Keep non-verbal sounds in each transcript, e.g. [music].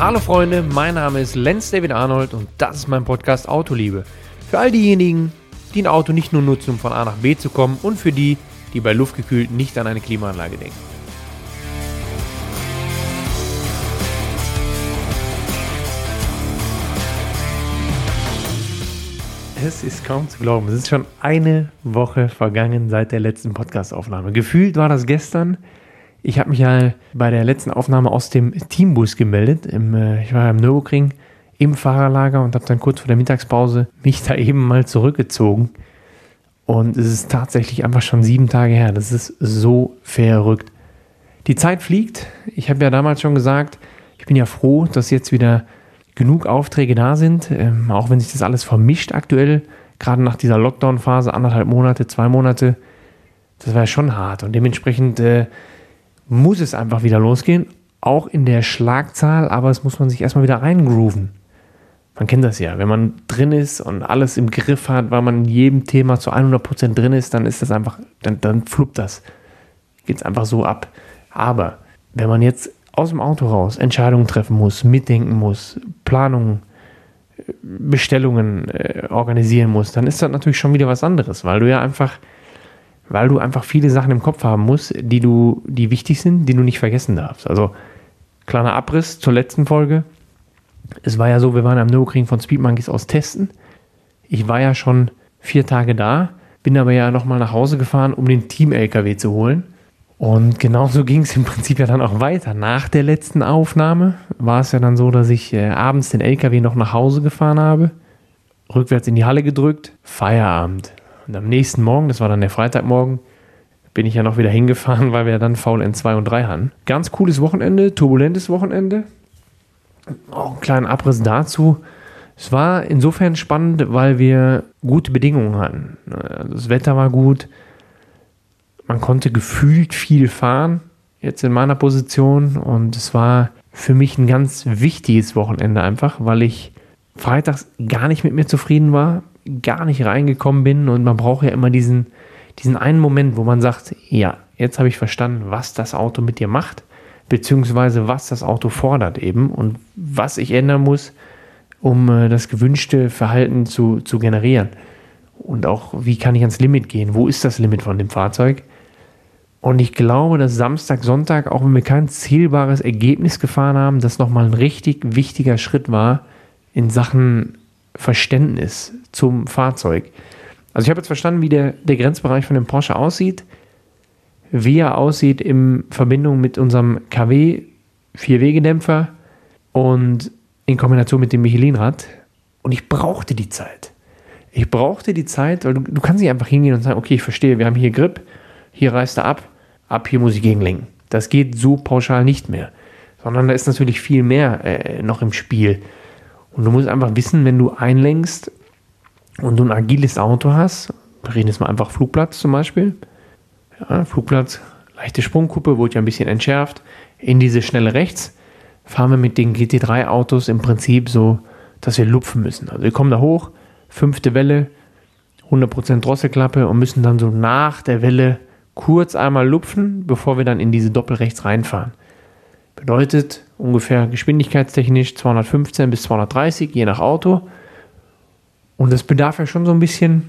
Hallo Freunde, mein Name ist Lenz David Arnold und das ist mein Podcast Autoliebe. Für all diejenigen, die ein Auto nicht nur nutzen, um von A nach B zu kommen und für die, die bei luftgekühlt nicht an eine Klimaanlage denken. Es ist kaum zu glauben. Es ist schon eine Woche vergangen seit der letzten Podcastaufnahme. Gefühlt war das gestern. Ich habe mich ja bei der letzten Aufnahme aus dem Teambus gemeldet. Im, äh, ich war ja im Nürburgring im Fahrerlager und habe dann kurz vor der Mittagspause mich da eben mal zurückgezogen. Und es ist tatsächlich einfach schon sieben Tage her. Das ist so verrückt. Die Zeit fliegt. Ich habe ja damals schon gesagt, ich bin ja froh, dass jetzt wieder genug Aufträge da sind, ähm, auch wenn sich das alles vermischt aktuell, gerade nach dieser Lockdown-Phase, anderthalb Monate, zwei Monate, das war ja schon hart und dementsprechend äh, muss es einfach wieder losgehen, auch in der Schlagzahl, aber es muss man sich erstmal wieder reingrooven. Man kennt das ja, wenn man drin ist und alles im Griff hat, weil man in jedem Thema zu 100% drin ist, dann ist das einfach, dann, dann fluppt das. Geht es einfach so ab. Aber wenn man jetzt aus dem Auto raus Entscheidungen treffen muss, mitdenken muss, Planungen, Bestellungen äh, organisieren muss, dann ist das natürlich schon wieder was anderes, weil du ja einfach, weil du einfach viele Sachen im Kopf haben musst, die du, die wichtig sind, die du nicht vergessen darfst. Also kleiner Abriss zur letzten Folge. Es war ja so, wir waren am Nürburgring von Speed Monkeys aus testen. Ich war ja schon vier Tage da, bin aber ja nochmal nach Hause gefahren, um den Team-LKW zu holen. Und genauso ging es im Prinzip ja dann auch weiter. Nach der letzten Aufnahme war es ja dann so, dass ich äh, abends den LKW noch nach Hause gefahren habe, rückwärts in die Halle gedrückt, Feierabend. Und am nächsten Morgen, das war dann der Freitagmorgen, bin ich ja noch wieder hingefahren, weil wir dann VLN 2 und 3 hatten. Ganz cooles Wochenende, turbulentes Wochenende. Auch einen kleinen Abriss dazu. Es war insofern spannend, weil wir gute Bedingungen hatten. Das Wetter war gut, man konnte gefühlt viel fahren, jetzt in meiner Position. Und es war für mich ein ganz wichtiges Wochenende einfach, weil ich freitags gar nicht mit mir zufrieden war, gar nicht reingekommen bin. Und man braucht ja immer diesen, diesen einen Moment, wo man sagt, ja, jetzt habe ich verstanden, was das Auto mit dir macht, beziehungsweise was das Auto fordert eben und was ich ändern muss, um äh, das gewünschte Verhalten zu, zu generieren. Und auch, wie kann ich ans Limit gehen? Wo ist das Limit von dem Fahrzeug? Und ich glaube, dass Samstag, Sonntag, auch wenn wir kein zählbares Ergebnis gefahren haben, das nochmal ein richtig wichtiger Schritt war in Sachen Verständnis zum Fahrzeug. Also ich habe jetzt verstanden, wie der, der Grenzbereich von dem Porsche aussieht, wie er aussieht in Verbindung mit unserem KW Vierwegendämpfer und in Kombination mit dem Michelinrad. Und ich brauchte die Zeit. Ich brauchte die Zeit, weil du, du kannst nicht einfach hingehen und sagen, okay, ich verstehe, wir haben hier Grip, hier reißt er ab, ab hier muss ich gegenlenken. Das geht so pauschal nicht mehr. Sondern da ist natürlich viel mehr äh, noch im Spiel. Und du musst einfach wissen, wenn du einlenkst und du ein agiles Auto hast, wir reden jetzt mal einfach Flugplatz zum Beispiel. Ja, Flugplatz, leichte Sprungkuppe, wurde ja ein bisschen entschärft. In diese schnelle rechts fahren wir mit den GT3-Autos im Prinzip so, dass wir lupfen müssen. Also wir kommen da hoch, fünfte Welle, 100% Drosselklappe und müssen dann so nach der Welle kurz einmal lupfen, bevor wir dann in diese Doppelrechts reinfahren. Bedeutet ungefähr geschwindigkeitstechnisch 215 bis 230, je nach Auto. Und das bedarf ja schon so ein bisschen,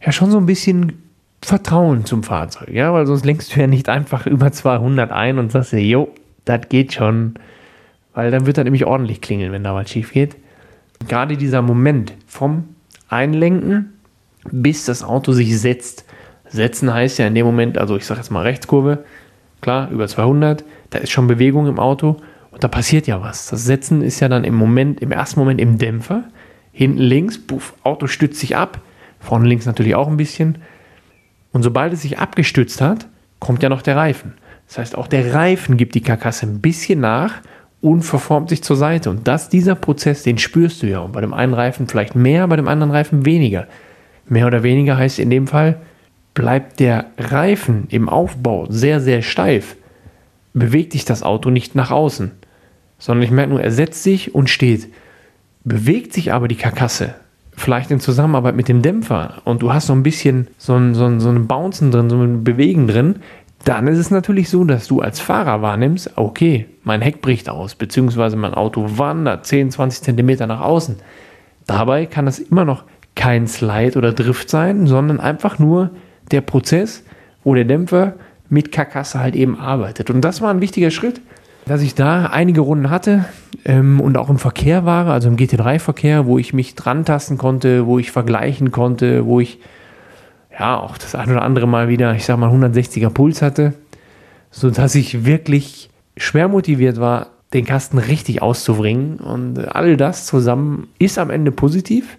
ja schon so ein bisschen Vertrauen zum Fahrzeug, ja, weil sonst lenkst du ja nicht einfach über 200 ein und sagst dir, jo, das geht schon, weil dann wird er nämlich ordentlich klingeln, wenn da was schief geht. Gerade dieser Moment vom Einlenken bis das Auto sich setzt, Setzen heißt ja in dem Moment, also ich sage jetzt mal Rechtskurve, klar, über 200, da ist schon Bewegung im Auto und da passiert ja was. Das Setzen ist ja dann im Moment, im ersten Moment im Dämpfer, hinten links, puff, Auto stützt sich ab, vorne links natürlich auch ein bisschen. Und sobald es sich abgestützt hat, kommt ja noch der Reifen. Das heißt, auch der Reifen gibt die Karkasse ein bisschen nach und verformt sich zur Seite. Und das, dieser Prozess, den spürst du ja. Und bei dem einen Reifen vielleicht mehr, bei dem anderen Reifen weniger. Mehr oder weniger heißt in dem Fall, Bleibt der Reifen im Aufbau sehr, sehr steif, bewegt sich das Auto nicht nach außen, sondern ich merke nur, er setzt sich und steht. Bewegt sich aber die Karkasse, vielleicht in Zusammenarbeit mit dem Dämpfer, und du hast so ein bisschen so ein, so ein, so ein Bouncen drin, so ein Bewegen drin, dann ist es natürlich so, dass du als Fahrer wahrnimmst, okay, mein Heck bricht aus, beziehungsweise mein Auto wandert 10, 20 Zentimeter nach außen. Dabei kann das immer noch kein Slide oder Drift sein, sondern einfach nur der Prozess, wo der Dämpfer mit Karkasse halt eben arbeitet. Und das war ein wichtiger Schritt, dass ich da einige Runden hatte ähm, und auch im Verkehr war, also im GT3-Verkehr, wo ich mich dran tasten konnte, wo ich vergleichen konnte, wo ich ja auch das ein oder andere Mal wieder, ich sag mal, 160er Puls hatte, sodass ich wirklich schwer motiviert war, den Kasten richtig auszubringen. Und all das zusammen ist am Ende positiv.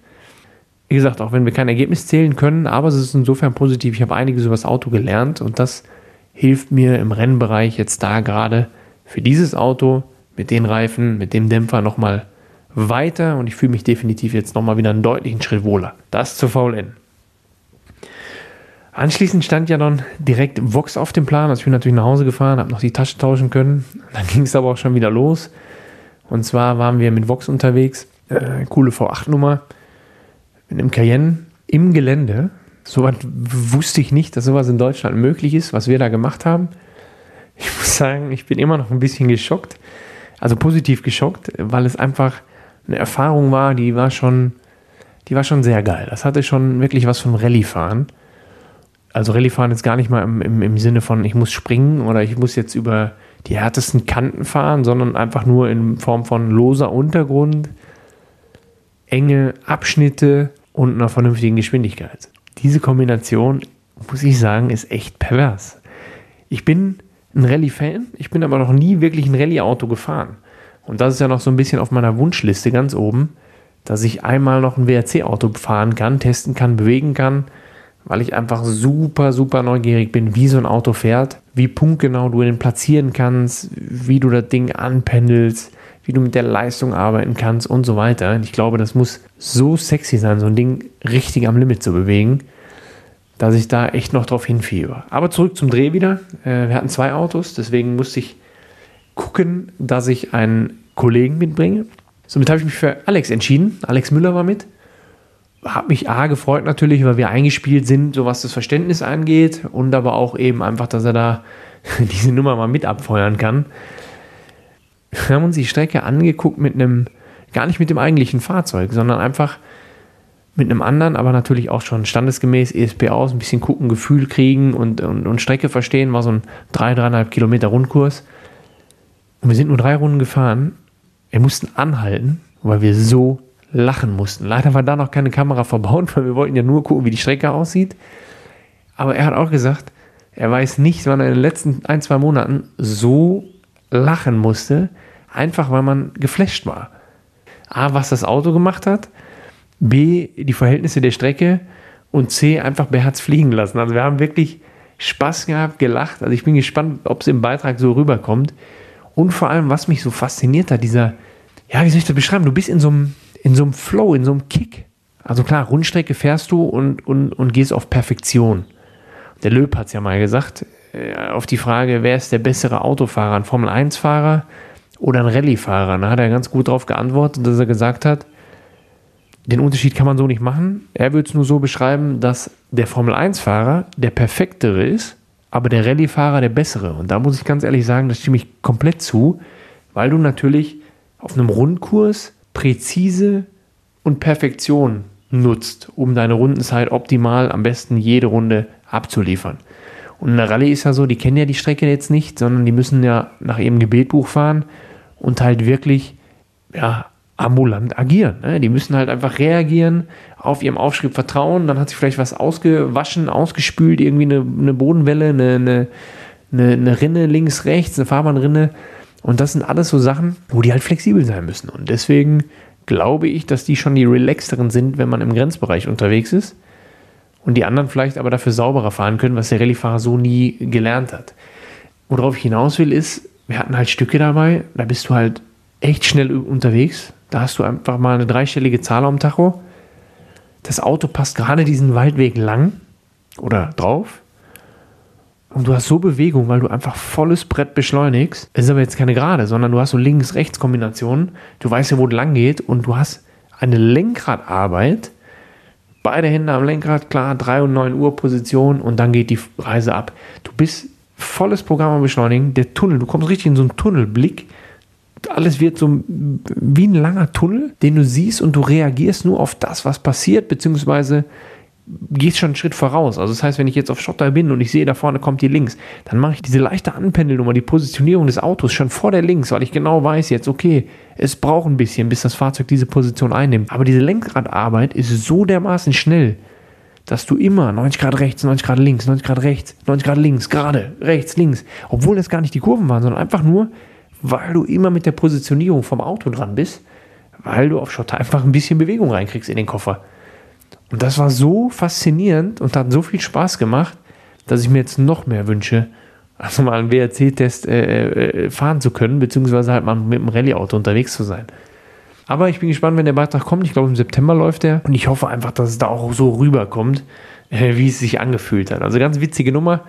Wie gesagt, auch wenn wir kein Ergebnis zählen können, aber es ist insofern positiv. Ich habe einiges über das Auto gelernt und das hilft mir im Rennbereich jetzt da gerade für dieses Auto mit den Reifen, mit dem Dämpfer nochmal weiter und ich fühle mich definitiv jetzt nochmal wieder einen deutlichen Schritt wohler. Das zur VLN. Anschließend stand ja dann direkt Vox auf dem Plan. Also ich bin natürlich nach Hause gefahren, habe noch die Tasche tauschen können. [laughs] Dann ging es aber auch schon wieder los. Und zwar waren wir mit Vox unterwegs. Äh, coole V8-Nummer. Mit einem Cayenne im Gelände. Soweit wusste ich nicht, dass sowas in Deutschland möglich ist, was wir da gemacht haben. Ich muss sagen, ich bin immer noch ein bisschen geschockt. Also positiv geschockt, weil es einfach eine Erfahrung war, die war schon, die war schon sehr geil. Das hatte schon wirklich was von Rallye-Fahren. Also Rallye-Fahren ist gar nicht mal im, im, im Sinne von, ich muss springen oder ich muss jetzt über die härtesten Kanten fahren, sondern einfach nur in Form von loser Untergrund, enge Abschnitte und einer vernünftigen Geschwindigkeit. Diese Kombination, muss ich sagen, ist echt pervers. Ich bin ein Rallye-Fan, ich bin aber noch nie wirklich ein Rallye-Auto gefahren. Und das ist ja noch so ein bisschen auf meiner Wunschliste ganz oben, dass ich einmal noch ein WRC-Auto fahren kann, testen kann, bewegen kann, weil ich einfach super, super neugierig bin, wie so ein Auto fährt, wie punktgenau du ihn platzieren kannst, wie du das Ding anpendelst, wie du mit der Leistung arbeiten kannst und so weiter. Ich glaube, das muss so sexy sein, so ein Ding richtig am Limit zu bewegen, dass ich da echt noch drauf hinfieber. Aber zurück zum Dreh wieder. Äh, wir hatten zwei Autos, deswegen musste ich gucken, dass ich einen Kollegen mitbringe. Somit habe ich mich für Alex entschieden. Alex Müller war mit habe mich A gefreut natürlich, weil wir eingespielt sind, so was das Verständnis angeht und aber auch eben einfach, dass er da [laughs] diese Nummer mal mit abfeuern kann. Wir haben uns die Strecke angeguckt mit einem, gar nicht mit dem eigentlichen Fahrzeug, sondern einfach mit einem anderen, aber natürlich auch schon standesgemäß ESP aus, ein bisschen gucken, Gefühl kriegen und, und, und Strecke verstehen, war so ein 3, 3,5 Kilometer Rundkurs. Und wir sind nur drei Runden gefahren. Wir mussten anhalten, weil wir so lachen mussten. Leider war da noch keine Kamera verbaut, [laughs] weil wir wollten ja nur gucken, wie die Strecke aussieht. Aber er hat auch gesagt, er weiß nicht, wann er in den letzten ein, zwei Monaten so lachen musste, einfach weil man geflasht war. A, was das Auto gemacht hat, B, die Verhältnisse der Strecke und C, einfach beherzt fliegen lassen. Also wir haben wirklich Spaß gehabt, gelacht. Also ich bin gespannt, ob es im Beitrag so rüberkommt. Und vor allem, was mich so fasziniert hat, dieser, ja, wie soll ich das beschreiben? Du bist in so einem in so einem Flow, in so einem Kick. Also klar, Rundstrecke fährst du und, und, und gehst auf Perfektion. Der Löb hat es ja mal gesagt, äh, auf die Frage, wer ist der bessere Autofahrer, ein Formel-1-Fahrer oder ein Rallye-Fahrer? Da hat er ganz gut darauf geantwortet, dass er gesagt hat, den Unterschied kann man so nicht machen. Er würde es nur so beschreiben, dass der Formel-1-Fahrer der perfektere ist, aber der Rallye-Fahrer der bessere. Und da muss ich ganz ehrlich sagen, das stimme ich komplett zu, weil du natürlich auf einem Rundkurs präzise und Perfektion nutzt, um deine Rundenzeit optimal am besten jede Runde abzuliefern. Und in der Rallye ist ja so, die kennen ja die Strecke jetzt nicht, sondern die müssen ja nach ihrem Gebetbuch fahren und halt wirklich ja, ambulant agieren. Ne? Die müssen halt einfach reagieren, auf ihrem Aufschrieb vertrauen, dann hat sich vielleicht was ausgewaschen, ausgespült, irgendwie eine, eine Bodenwelle, eine, eine, eine, Rinne links, rechts, eine Fahrbahnrinne und das sind alles so Sachen, wo die halt flexibel sein müssen. Und deswegen glaube ich, dass die schon die relaxteren sind, wenn man im Grenzbereich unterwegs ist. Und die anderen vielleicht aber dafür sauberer fahren können, was der Rallye-Fahrer so nie gelernt hat. Worauf ich hinaus will, ist, wir hatten halt Stücke dabei, da bist du halt echt schnell unterwegs. Da hast du einfach mal eine dreistellige Zahl am Tacho. Das Auto passt gerade diesen Waldweg lang oder drauf. Und du hast so Bewegung, weil du einfach volles Brett beschleunigst. Es ist aber jetzt keine gerade, sondern du hast so Links-Rechts-Kombinationen. Du weißt ja, wo es lang geht und du hast eine Lenkradarbeit. Beide Hände am Lenkrad, klar, 3 und 9 Uhr Position und dann geht die Reise ab. Du bist volles Programm am Beschleunigen. Der Tunnel, du kommst richtig in so einen Tunnelblick. Alles wird so wie ein langer Tunnel, den du siehst und du reagierst nur auf das, was passiert, beziehungsweise gehst schon einen Schritt voraus. Also das heißt, wenn ich jetzt auf Schotter bin und ich sehe, da vorne kommt die links, dann mache ich diese leichte Anpendelnummer, die Positionierung des Autos schon vor der links, weil ich genau weiß jetzt, okay, es braucht ein bisschen, bis das Fahrzeug diese Position einnimmt. Aber diese Lenkradarbeit ist so dermaßen schnell, dass du immer 90 Grad rechts, 90 Grad links, 90 Grad rechts, 90 Grad links, gerade, rechts, links, obwohl das gar nicht die Kurven waren, sondern einfach nur, weil du immer mit der Positionierung vom Auto dran bist, weil du auf Schotter einfach ein bisschen Bewegung reinkriegst in den Koffer. Und das war so faszinierend und hat so viel Spaß gemacht, dass ich mir jetzt noch mehr wünsche, also mal einen WRC-Test äh, äh, fahren zu können, beziehungsweise halt mal mit dem Rallye-Auto unterwegs zu sein. Aber ich bin gespannt, wenn der Beitrag kommt. Ich glaube, im September läuft der. Und ich hoffe einfach, dass es da auch so rüberkommt, äh, wie es sich angefühlt hat. Also ganz witzige Nummer.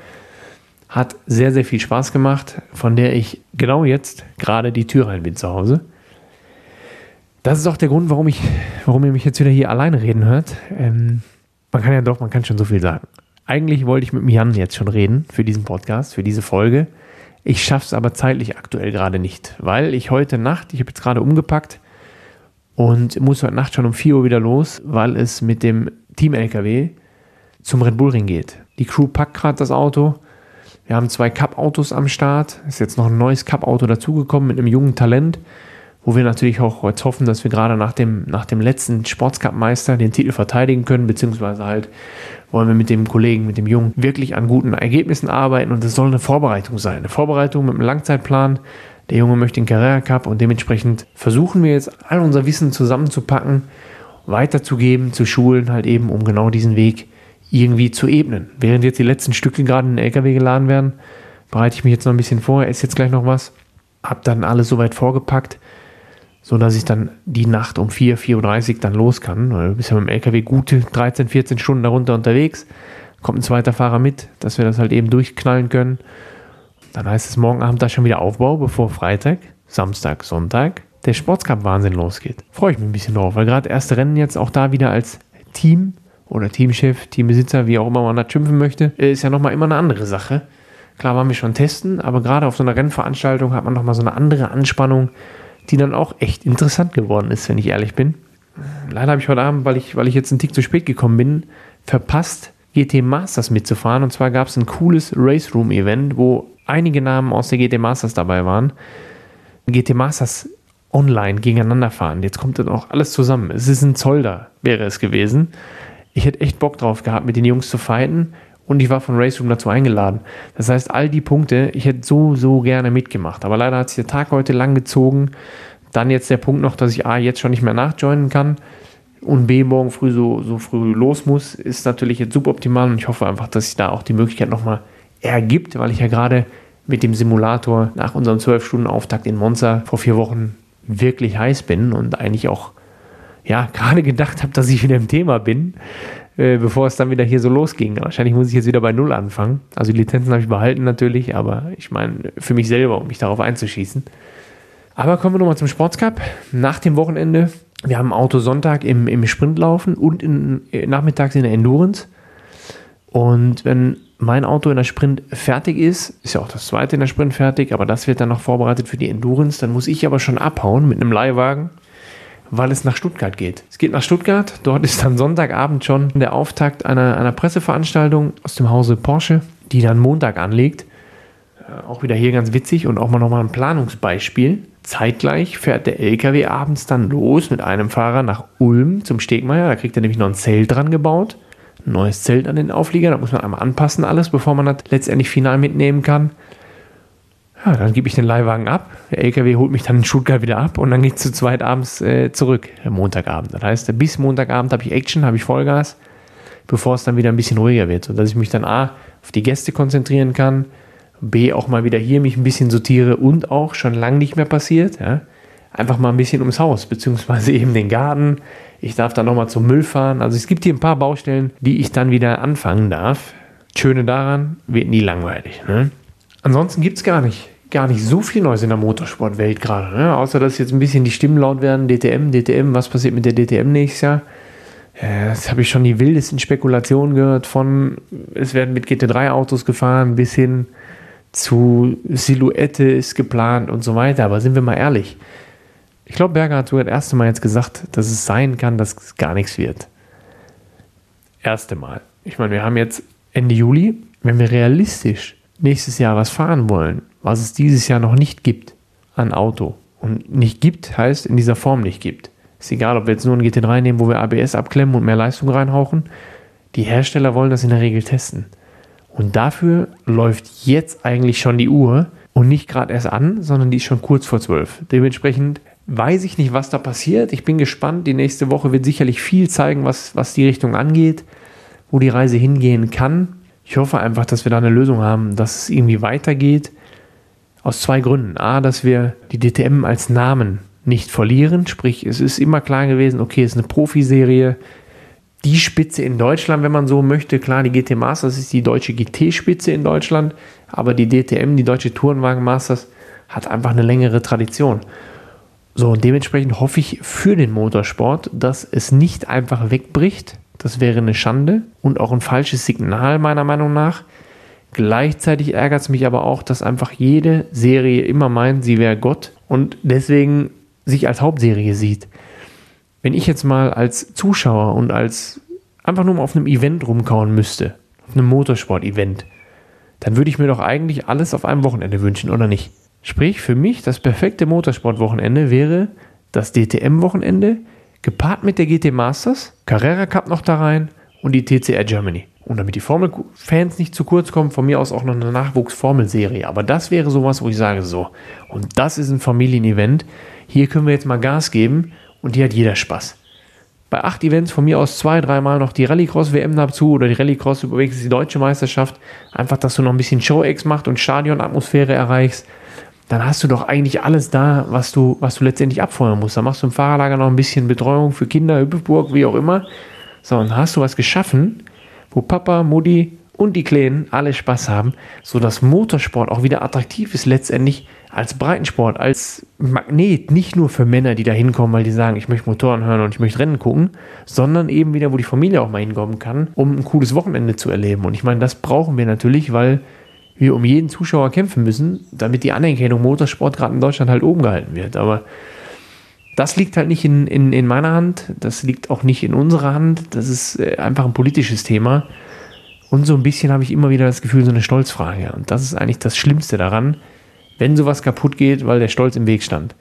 Hat sehr, sehr viel Spaß gemacht, von der ich genau jetzt gerade die Tür rein bin zu Hause. Das ist auch der Grund, warum, ich, warum ihr mich jetzt wieder hier alleine reden hört. Ähm, man kann ja doch, man kann schon so viel sagen. Eigentlich wollte ich mit Jan jetzt schon reden für diesen Podcast, für diese Folge. Ich schaffe es aber zeitlich aktuell gerade nicht, weil ich heute Nacht, ich habe jetzt gerade umgepackt und muss heute Nacht schon um 4 Uhr wieder los, weil es mit dem Team-LKW zum Red Bull Ring geht. Die Crew packt gerade das Auto. Wir haben zwei Cup-Autos am Start. Ist jetzt noch ein neues Cup-Auto dazugekommen mit einem jungen Talent wo wir natürlich auch jetzt hoffen, dass wir gerade nach dem, nach dem letzten Sportscup-Meister den Titel verteidigen können, beziehungsweise halt wollen wir mit dem Kollegen, mit dem Jungen wirklich an guten Ergebnissen arbeiten und es soll eine Vorbereitung sein. Eine Vorbereitung mit einem Langzeitplan. Der Junge möchte den Carrera Cup und dementsprechend versuchen wir jetzt all unser Wissen zusammenzupacken, weiterzugeben, zu schulen, halt eben, um genau diesen Weg irgendwie zu ebnen. Während jetzt die letzten Stücke gerade in den LKW geladen werden, bereite ich mich jetzt noch ein bisschen vor, esse jetzt gleich noch was, habe dann alles soweit vorgepackt, so dass ich dann die Nacht um 4, 4.30 Uhr dann los kann. Du bist ja mit dem LKW gute 13, 14 Stunden darunter unterwegs. Kommt ein zweiter Fahrer mit, dass wir das halt eben durchknallen können. Dann heißt es morgen Abend da schon wieder Aufbau, bevor Freitag, Samstag, Sonntag der Sportscup-Wahnsinn losgeht. Freue ich mich ein bisschen drauf, weil gerade erste Rennen jetzt auch da wieder als Team oder Teamchef, Teambesitzer, wie auch immer man das schimpfen möchte, ist ja nochmal immer eine andere Sache. Klar waren wir schon testen, aber gerade auf so einer Rennveranstaltung hat man nochmal so eine andere Anspannung, die dann auch echt interessant geworden ist, wenn ich ehrlich bin. Leider habe ich heute Abend, weil ich, weil ich jetzt einen Tick zu spät gekommen bin, verpasst, GT Masters mitzufahren. Und zwar gab es ein cooles Race Room Event, wo einige Namen aus der GT Masters dabei waren. GT Masters online gegeneinander fahren. Jetzt kommt dann auch alles zusammen. Es ist ein Zoll da, wäre es gewesen. Ich hätte echt Bock drauf gehabt, mit den Jungs zu fighten und ich war von Race Room dazu eingeladen. Das heißt, all die Punkte, ich hätte so, so gerne mitgemacht. Aber leider hat sich der Tag heute lang gezogen. Dann jetzt der Punkt noch, dass ich A, jetzt schon nicht mehr nachjoinen kann und B, morgen früh so, so früh los muss, ist natürlich jetzt suboptimal und ich hoffe einfach, dass sich da auch die Möglichkeit nochmal ergibt, weil ich ja gerade mit dem Simulator nach unserem 12-Stunden-Auftakt in Monza vor vier Wochen wirklich heiß bin und eigentlich auch ja, [laughs] gerade gedacht habe, dass ich wieder im Thema bin. Äh, bevor es dann wieder hier so losging. Wahrscheinlich muss ich jetzt wieder bei Null anfangen. Also die Lizenzen habe ich behalten natürlich, aber ich meine, für mich selber, um mich darauf einzuschießen. Aber kommen wir nochmal zum Sportscup. Nach dem Wochenende, wir haben Auto Sonntag im, im Sprint laufen und in, äh, nachmittags in der Endurance. Und wenn mein Auto in der Sprint fertig ist, ist ja auch das zweite in der Sprint fertig, aber das wird dann noch vorbereitet für die Endurance, dann muss ich aber schon abhauen mit einem Leihwagen weil es nach Stuttgart geht. Es geht nach Stuttgart, dort ist dann Sonntagabend schon der Auftakt einer, einer Presseveranstaltung aus dem Hause Porsche, die dann Montag anlegt. Äh, auch wieder hier ganz witzig und auch mal nochmal ein Planungsbeispiel. Zeitgleich fährt der LKW abends dann los mit einem Fahrer nach Ulm zum Stegmeier. Da kriegt er nämlich noch ein Zelt dran gebaut. Ein neues Zelt an den Auflieger. Da muss man einmal anpassen alles, bevor man das letztendlich final mitnehmen kann. Ja, dann gebe ich den Leihwagen ab. Der LKW holt mich dann in Stuttgart wieder ab und dann geht es zu zweit abends äh, zurück, Montagabend. Das heißt, bis Montagabend habe ich Action, habe ich Vollgas, bevor es dann wieder ein bisschen ruhiger wird, sodass ich mich dann A auf die Gäste konzentrieren kann, B auch mal wieder hier mich ein bisschen sortiere und auch schon lange nicht mehr passiert, ja, einfach mal ein bisschen ums Haus, beziehungsweise eben den Garten. Ich darf dann nochmal zum Müll fahren. Also es gibt hier ein paar Baustellen, die ich dann wieder anfangen darf. Schöne daran, wird nie langweilig. Ne? Ansonsten gibt es gar nicht gar nicht so viel Neues in der Motorsportwelt gerade. Ne? Außer dass jetzt ein bisschen die Stimmen laut werden. DTM, DTM, was passiert mit der DTM nächstes Jahr? Ja, das habe ich schon die wildesten Spekulationen gehört. Von es werden mit GT3-Autos gefahren bis hin zu Silhouette ist geplant und so weiter. Aber sind wir mal ehrlich. Ich glaube, Berger hat sogar das erste Mal jetzt gesagt, dass es sein kann, dass es gar nichts wird. Erste Mal. Ich meine, wir haben jetzt Ende Juli. Wenn wir realistisch nächstes Jahr was fahren wollen, was es dieses Jahr noch nicht gibt an Auto und nicht gibt, heißt in dieser Form nicht gibt. Ist egal, ob wir jetzt nur einen GT3 nehmen, wo wir ABS abklemmen und mehr Leistung reinhauchen. Die Hersteller wollen das in der Regel testen. Und dafür läuft jetzt eigentlich schon die Uhr und nicht gerade erst an, sondern die ist schon kurz vor zwölf. Dementsprechend weiß ich nicht, was da passiert. Ich bin gespannt. Die nächste Woche wird sicherlich viel zeigen, was, was die Richtung angeht, wo die Reise hingehen kann. Ich hoffe einfach, dass wir da eine Lösung haben, dass es irgendwie weitergeht. Aus zwei Gründen. A, dass wir die DTM als Namen nicht verlieren. Sprich, es ist immer klar gewesen, okay, es ist eine Profiserie die Spitze in Deutschland, wenn man so möchte. Klar, die GT Masters ist die deutsche GT-Spitze in Deutschland, aber die DTM, die deutsche Tourenwagen Masters, hat einfach eine längere Tradition. So, und dementsprechend hoffe ich für den Motorsport, dass es nicht einfach wegbricht. Das wäre eine Schande und auch ein falsches Signal, meiner Meinung nach. Gleichzeitig ärgert es mich aber auch, dass einfach jede Serie immer meint, sie wäre Gott und deswegen sich als Hauptserie sieht wenn ich jetzt mal als Zuschauer und als einfach nur mal auf einem Event rumkauen müsste, auf einem Motorsport-Event, dann würde ich mir doch eigentlich alles auf einem Wochenende wünschen, oder nicht? Sprich, für mich das perfekte Motorsport-Wochenende wäre das DTM-Wochenende, gepaart mit der GT Masters, Carrera Cup noch da rein und die TCR Germany. Und damit die Formel-Fans nicht zu kurz kommen, von mir aus auch noch eine Nachwuchs-Formelserie. Aber das wäre sowas, wo ich sage, so, und das ist ein Familienevent. Hier können wir jetzt mal Gas geben und die hat jeder Spaß. Bei acht Events von mir aus zwei, dreimal noch die Rallycross-WM dazu oder die Rallycross überwegs die deutsche Meisterschaft. Einfach, dass du noch ein bisschen Show-Ex machst und Stadionatmosphäre erreichst. Dann hast du doch eigentlich alles da, was du, was du letztendlich abfeuern musst. Dann machst du im Fahrerlager noch ein bisschen Betreuung für Kinder, Hüppeburg, wie auch immer. So, und dann hast du was geschaffen, wo Papa, Mutti und die Kleinen alle Spaß haben, sodass Motorsport auch wieder attraktiv ist letztendlich als Breitensport, als Magnet, nicht nur für Männer, die da hinkommen, weil die sagen, ich möchte Motoren hören und ich möchte Rennen gucken, sondern eben wieder, wo die Familie auch mal hinkommen kann, um ein cooles Wochenende zu erleben. Und ich meine, das brauchen wir natürlich, weil wir um jeden Zuschauer kämpfen müssen, damit die Anerkennung Motorsport gerade in Deutschland halt oben gehalten wird. Aber das liegt halt nicht in, in, in meiner Hand, das liegt auch nicht in unserer Hand, das ist äh, einfach ein politisches Thema. Und so ein bisschen habe ich immer wieder das Gefühl, so eine Stolzfrage. Und das ist eigentlich das Schlimmste daran, wenn sowas kaputt geht, weil der Stolz im Weg stand.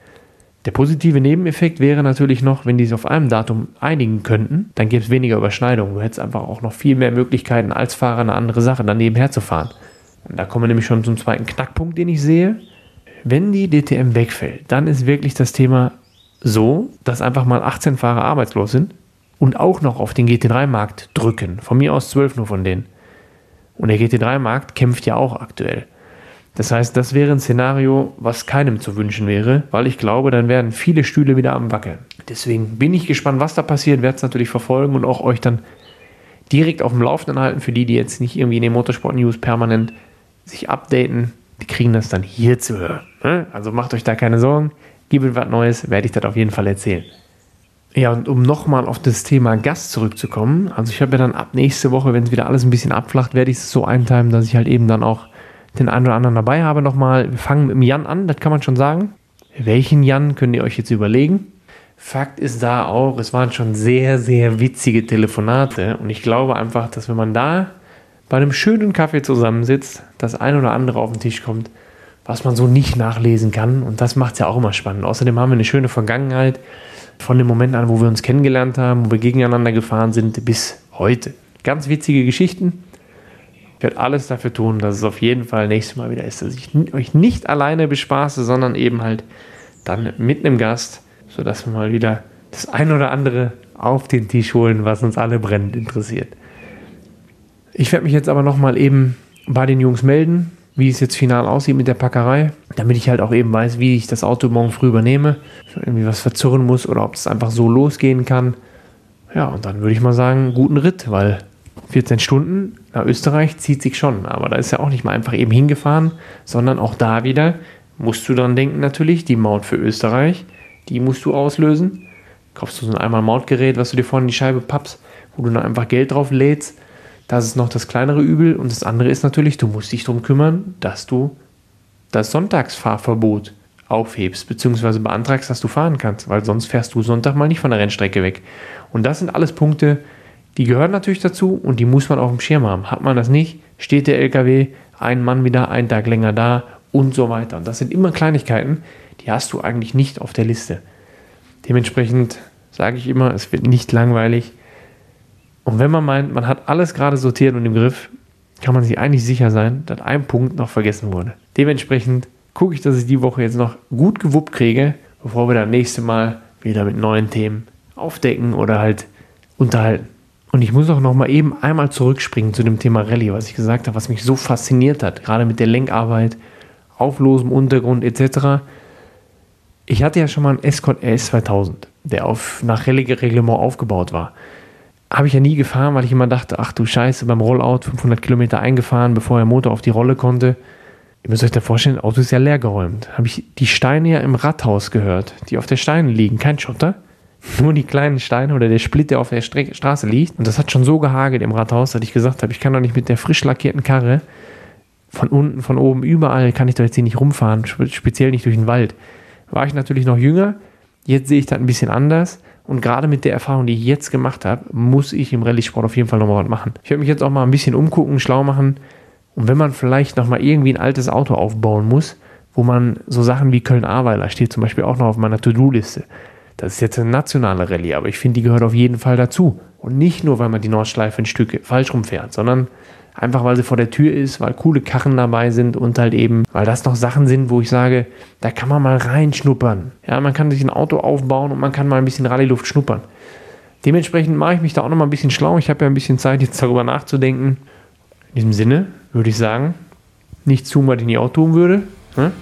Der positive Nebeneffekt wäre natürlich noch, wenn die sich auf einem Datum einigen könnten, dann gäbe es weniger Überschneidungen. Du hättest einfach auch noch viel mehr Möglichkeiten, als Fahrer eine andere Sache daneben herzufahren. Und da kommen wir nämlich schon zum zweiten Knackpunkt, den ich sehe. Wenn die DTM wegfällt, dann ist wirklich das Thema so, dass einfach mal 18 Fahrer arbeitslos sind und auch noch auf den GT3-Markt drücken. Von mir aus 12 nur von denen. Und der GT3-Markt kämpft ja auch aktuell. Das heißt, das wäre ein Szenario, was keinem zu wünschen wäre, weil ich glaube, dann werden viele Stühle wieder am Wackeln. Deswegen bin ich gespannt, was da passiert, werde es natürlich verfolgen und auch euch dann direkt auf dem Laufenden halten. Für die, die jetzt nicht irgendwie in den Motorsport-News permanent sich updaten, die kriegen das dann hier zu hören. Ne? Also macht euch da keine Sorgen. Gibt es was Neues, werde ich das auf jeden Fall erzählen. Ja, und um nochmal auf das Thema Gast zurückzukommen, also ich habe ja dann ab nächste Woche, wenn es wieder alles ein bisschen abflacht, werde ich es so einteilen, dass ich halt eben dann auch den einen oder anderen dabei habe nochmal. Wir fangen mit dem Jan an, das kann man schon sagen. Welchen Jan könnt ihr euch jetzt überlegen? Fakt ist da auch, es waren schon sehr, sehr witzige Telefonate und ich glaube einfach, dass wenn man da bei einem schönen Kaffee zusammensitzt, das ein oder andere auf den Tisch kommt, was man so nicht nachlesen kann und das macht es ja auch immer spannend. Außerdem haben wir eine schöne Vergangenheit von dem Moment an, wo wir uns kennengelernt haben, wo wir gegeneinander gefahren sind, bis heute. Ganz witzige Geschichten. Ich werde alles dafür tun, dass es auf jeden Fall nächstes Mal wieder ist, dass ich euch nicht alleine bespaße, sondern eben halt dann mit einem Gast, sodass wir mal wieder das ein oder andere auf den Tisch holen, was uns alle brennend interessiert. Ich werde mich jetzt aber nochmal eben bei den Jungs melden, wie es jetzt final aussieht mit der Packerei, damit ich halt auch eben weiß, wie ich das Auto morgen früh übernehme, irgendwie was verzurren muss oder ob es einfach so losgehen kann. Ja, und dann würde ich mal sagen, guten Ritt, weil 14 Stunden nach Österreich zieht sich schon, aber da ist ja auch nicht mal einfach eben hingefahren, sondern auch da wieder musst du dann denken natürlich, die Maut für Österreich, die musst du auslösen. Kaufst du so ein einmal Mautgerät, was du dir vorne in die Scheibe pappst, wo du dann einfach Geld drauf lädst. Das ist noch das kleinere Übel und das andere ist natürlich, du musst dich darum kümmern, dass du das Sonntagsfahrverbot aufhebst, beziehungsweise beantragst, dass du fahren kannst, weil sonst fährst du Sonntag mal nicht von der Rennstrecke weg. Und das sind alles Punkte, die gehören natürlich dazu und die muss man auf dem Schirm haben. Hat man das nicht, steht der LKW, ein Mann wieder einen Tag länger da und so weiter. Und das sind immer Kleinigkeiten, die hast du eigentlich nicht auf der Liste. Dementsprechend sage ich immer, es wird nicht langweilig. Und wenn man meint, man hat alles gerade sortiert und im Griff, kann man sich eigentlich sicher sein, dass ein Punkt noch vergessen wurde. Dementsprechend gucke ich, dass ich die Woche jetzt noch gut gewuppt kriege, bevor wir dann nächste Mal wieder mit neuen Themen aufdecken oder halt unterhalten. Und ich muss auch noch mal eben einmal zurückspringen zu dem Thema Rallye, was ich gesagt habe, was mich so fasziniert hat, gerade mit der Lenkarbeit, auf losem Untergrund etc. Ich hatte ja schon mal einen Escort RS 2000, der auf, nach Rallye-Reglement aufgebaut war. Habe ich ja nie gefahren, weil ich immer dachte, ach du Scheiße, beim Rollout 500 Kilometer eingefahren, bevor der Motor auf die Rolle konnte. Ihr müsst euch da vorstellen, das Auto ist ja leer geräumt. Habe ich die Steine ja im Radhaus gehört, die auf der Steine liegen, kein Schotter. [laughs] Nur die kleinen Steine oder der Split, der auf der Stre Straße liegt. Und das hat schon so gehagelt im Rathaus, dass ich gesagt habe, ich kann doch nicht mit der frisch lackierten Karre von unten, von oben, überall kann ich doch jetzt hier nicht rumfahren, speziell nicht durch den Wald. War ich natürlich noch jünger, jetzt sehe ich das ein bisschen anders. Und gerade mit der Erfahrung, die ich jetzt gemacht habe, muss ich im Rallye-Sport auf jeden Fall nochmal was machen. Ich werde mich jetzt auch mal ein bisschen umgucken, schlau machen, und wenn man vielleicht nochmal irgendwie ein altes Auto aufbauen muss, wo man so Sachen wie Köln-Ahrweiler steht zum Beispiel auch noch auf meiner To-Do-Liste. Das ist jetzt eine nationale Rallye, aber ich finde, die gehört auf jeden Fall dazu. Und nicht nur, weil man die Nordschleife ein Stück falsch rumfährt, sondern einfach, weil sie vor der Tür ist, weil coole Karren dabei sind und halt eben, weil das noch Sachen sind, wo ich sage, da kann man mal reinschnuppern. Ja, man kann sich ein Auto aufbauen und man kann mal ein bisschen Rallye-Luft schnuppern. Dementsprechend mache ich mich da auch noch mal ein bisschen schlau. Ich habe ja ein bisschen Zeit, jetzt darüber nachzudenken. In diesem Sinne würde ich sagen, nicht tun, was ich nie auch tun würde. Ne?